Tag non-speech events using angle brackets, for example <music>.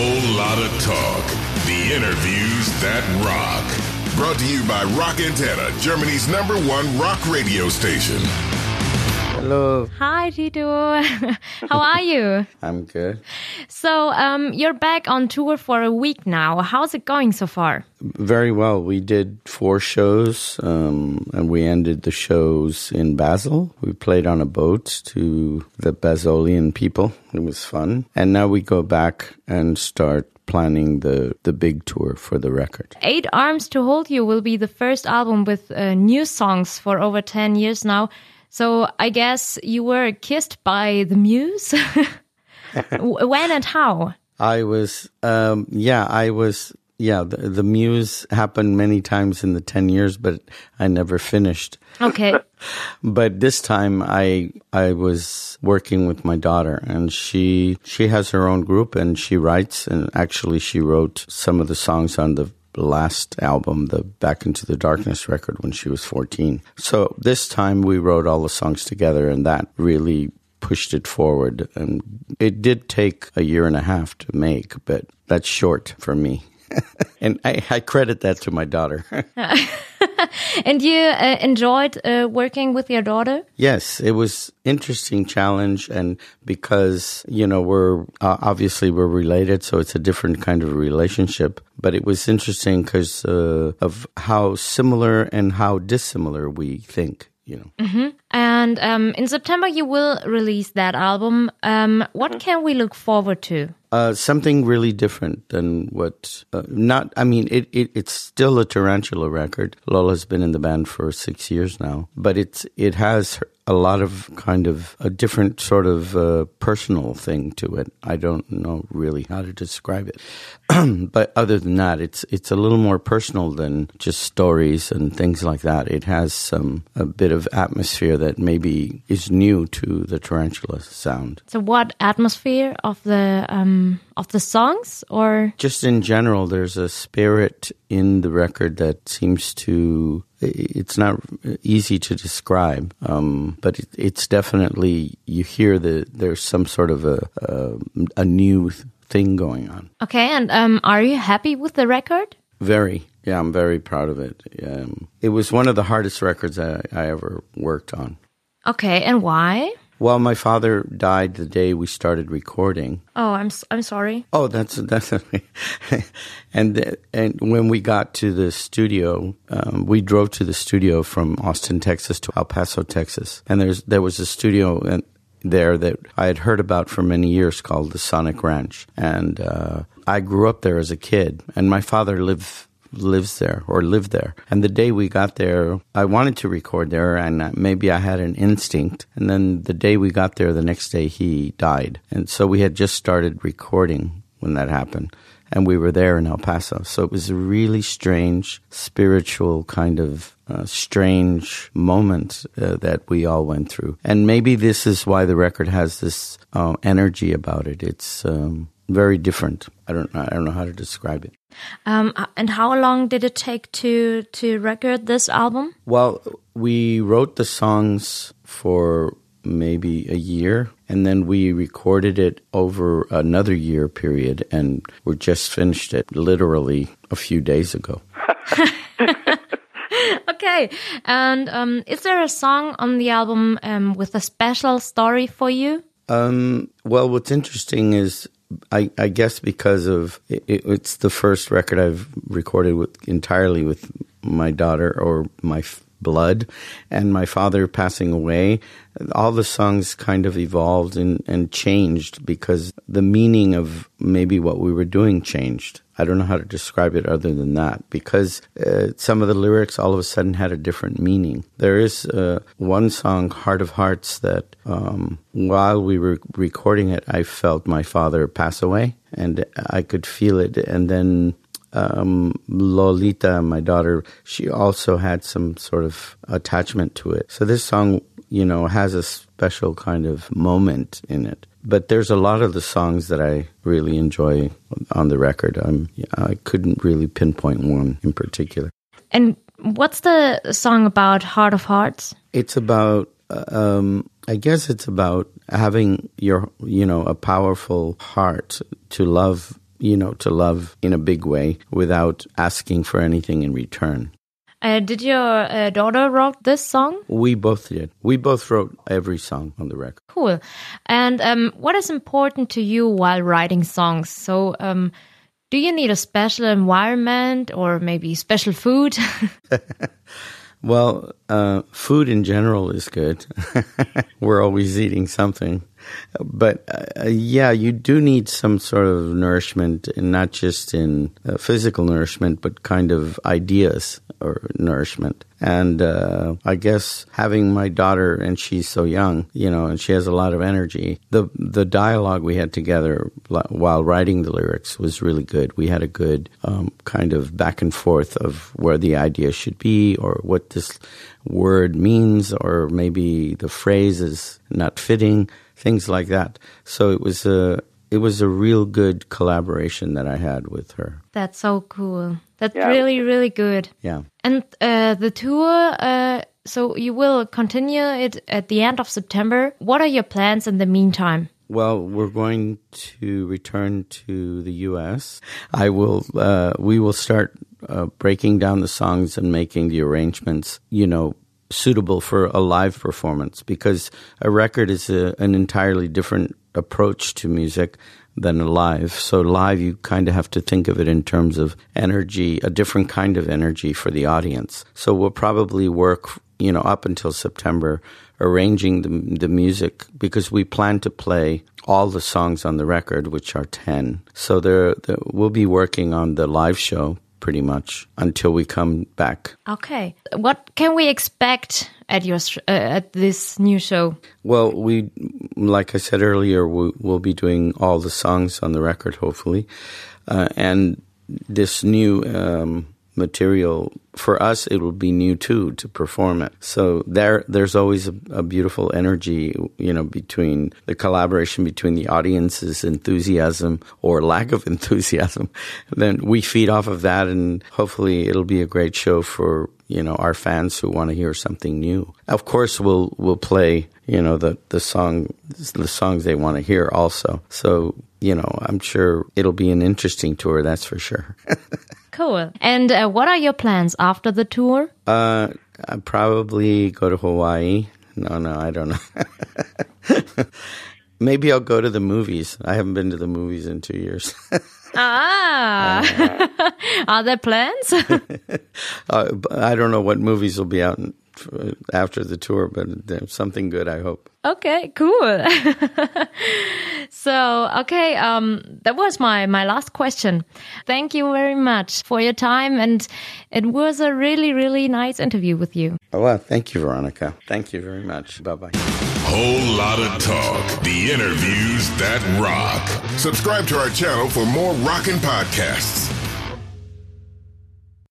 whole lot of talk. The interviews that rock. Brought to you by Rock Antenne, Germany's number one rock radio station. Hello. Hi, Tito. <laughs> How are you? <laughs> I'm good. So, um, you're back on tour for a week now. How's it going so far? Very well. We did four shows, um, and we ended the shows in Basel. We played on a boat to the Baselian people. It was fun. And now we go back and start planning the, the big tour for the record. Eight Arms to Hold You will be the first album with uh, new songs for over 10 years now. So I guess you were kissed by the muse? <laughs> when and how? I was, um, yeah, I was, yeah, the, the muse happened many times in the 10 years, but I never finished. Okay. <laughs> but this time I, I was working with my daughter and she, she has her own group and she writes and actually she wrote some of the songs on the last album, the Back into the Darkness record, when she was 14. So this time we wrote all the songs together, and that really pushed it forward. And it did take a year and a half to make, but that's short for me. <laughs> and I, I, credit that to my daughter. <laughs> <laughs> and you uh, enjoyed uh, working with your daughter? Yes, it was interesting challenge, and because you know we're uh, obviously we're related, so it's a different kind of relationship. But it was interesting because uh, of how similar and how dissimilar we think. You know. Mm-hmm. And um, in September, you will release that album. Um, what can we look forward to? Uh, something really different than what. Uh, not, I mean, it, it it's still a tarantula record. Lola's been in the band for six years now, but it's it has a lot of kind of a different sort of uh, personal thing to it. I don't know really how to describe it, <clears throat> but other than that, it's it's a little more personal than just stories and things like that. It has some a bit of atmosphere that maybe is new to the tarantula sound. So, what atmosphere of the um, of the songs, or just in general? There's a spirit in the record that seems to. It's not easy to describe, um, but it, it's definitely you hear that there's some sort of a a, a new thing going on. Okay, and um, are you happy with the record? Very. Yeah, I'm very proud of it. Um, it was one of the hardest records I, I ever worked on. Okay, and why? Well, my father died the day we started recording. Oh, I'm I'm sorry. Oh, that's that's <laughs> and and when we got to the studio, um, we drove to the studio from Austin, Texas, to El Paso, Texas, and there's there was a studio and there that I had heard about for many years called the Sonic Ranch, and uh, I grew up there as a kid, and my father lived lives there or lived there. And the day we got there, I wanted to record there and maybe I had an instinct. And then the day we got there, the next day he died. And so we had just started recording when that happened. And we were there in El Paso. So it was a really strange, spiritual kind of uh, strange moment uh, that we all went through. And maybe this is why the record has this uh, energy about it. It's um, very different. I don't I don't know how to describe it. Um, and how long did it take to to record this album? Well, we wrote the songs for maybe a year and then we recorded it over another year period and we just finished it literally a few days ago. <laughs> <laughs> okay. And um, is there a song on the album um, with a special story for you? Um, well, what's interesting is I, I guess because of it, it's the first record I've recorded with entirely with my daughter or my blood and my father passing away, all the songs kind of evolved and, and changed because the meaning of maybe what we were doing changed. I don't know how to describe it other than that because uh, some of the lyrics all of a sudden had a different meaning. There is uh, one song, Heart of Hearts, that um, while we were recording it, I felt my father pass away and I could feel it. And then um, Lolita, my daughter, she also had some sort of attachment to it. So this song, you know, has a special kind of moment in it. But there's a lot of the songs that I really enjoy on the record. I'm, I couldn't really pinpoint one in particular. And what's the song about, Heart of Hearts? It's about, um, I guess it's about having your, you know, a powerful heart to love you know, to love in a big way without asking for anything in return. Uh, did your uh, daughter wrote this song? We both did. We both wrote every song on the record. Cool. And um, what is important to you while writing songs? So, um, do you need a special environment or maybe special food? <laughs> well, uh, food in general is good. <laughs> We're always eating something but uh, yeah, you do need some sort of nourishment, and not just in uh, physical nourishment, but kind of ideas or nourishment. And uh, I guess having my daughter, and she's so young, you know, and she has a lot of energy. The the dialogue we had together while writing the lyrics was really good. We had a good um, kind of back and forth of where the idea should be, or what this word means, or maybe the phrase is not fitting things like that. So it was a it was a real good collaboration that I had with her. That's so cool. That's yeah. really really good. Yeah. And uh, the tour. Uh, so you will continue it at the end of September. What are your plans in the meantime? Well, we're going to return to the U.S. I will. Uh, we will start uh, breaking down the songs and making the arrangements. You know, suitable for a live performance because a record is a, an entirely different approach to music than a live. So live, you kind of have to think of it in terms of energy, a different kind of energy for the audience. So we'll probably work, you know, up until September arranging the, the music because we plan to play all the songs on the record, which are 10. So there, there we'll be working on the live show pretty much until we come back. Okay. What can we expect at your uh, at this new show? Well, we like I said earlier, we, will be doing all the songs on the record hopefully. Uh, and this new um, material. For us it will be new too to perform it. So there there's always a, a, beautiful energy you know between the collaboration between the audience's enthusiasm or lack of <laughs> enthusiasm. Then we feed off of that and hopefully it'll be a great show for you know our fans who want to hear something new. Of course we'll we'll play you know the the song the songs they want to hear also. So you know i'm sure it'll be an interesting tour that's for sure <laughs> Cool. And uh, what are your plans after the tour? Uh, i probably go to Hawaii. No, no, I don't know. <laughs> Maybe I'll go to the movies. I haven't been to the movies in two years. <laughs> ah, uh, <laughs> are there plans? <laughs> uh, I don't know what movies will be out in, after the tour, but something good, I hope. Okay, cool. <laughs> so, okay, um, that was my, my last question. Thank you very much for your time. And it was a really, really nice interview with you. Oh, well, thank you, Veronica. Thank you very much. Bye bye. Whole lot of talk. The interviews that rock. Subscribe to our channel for more rockin' podcasts.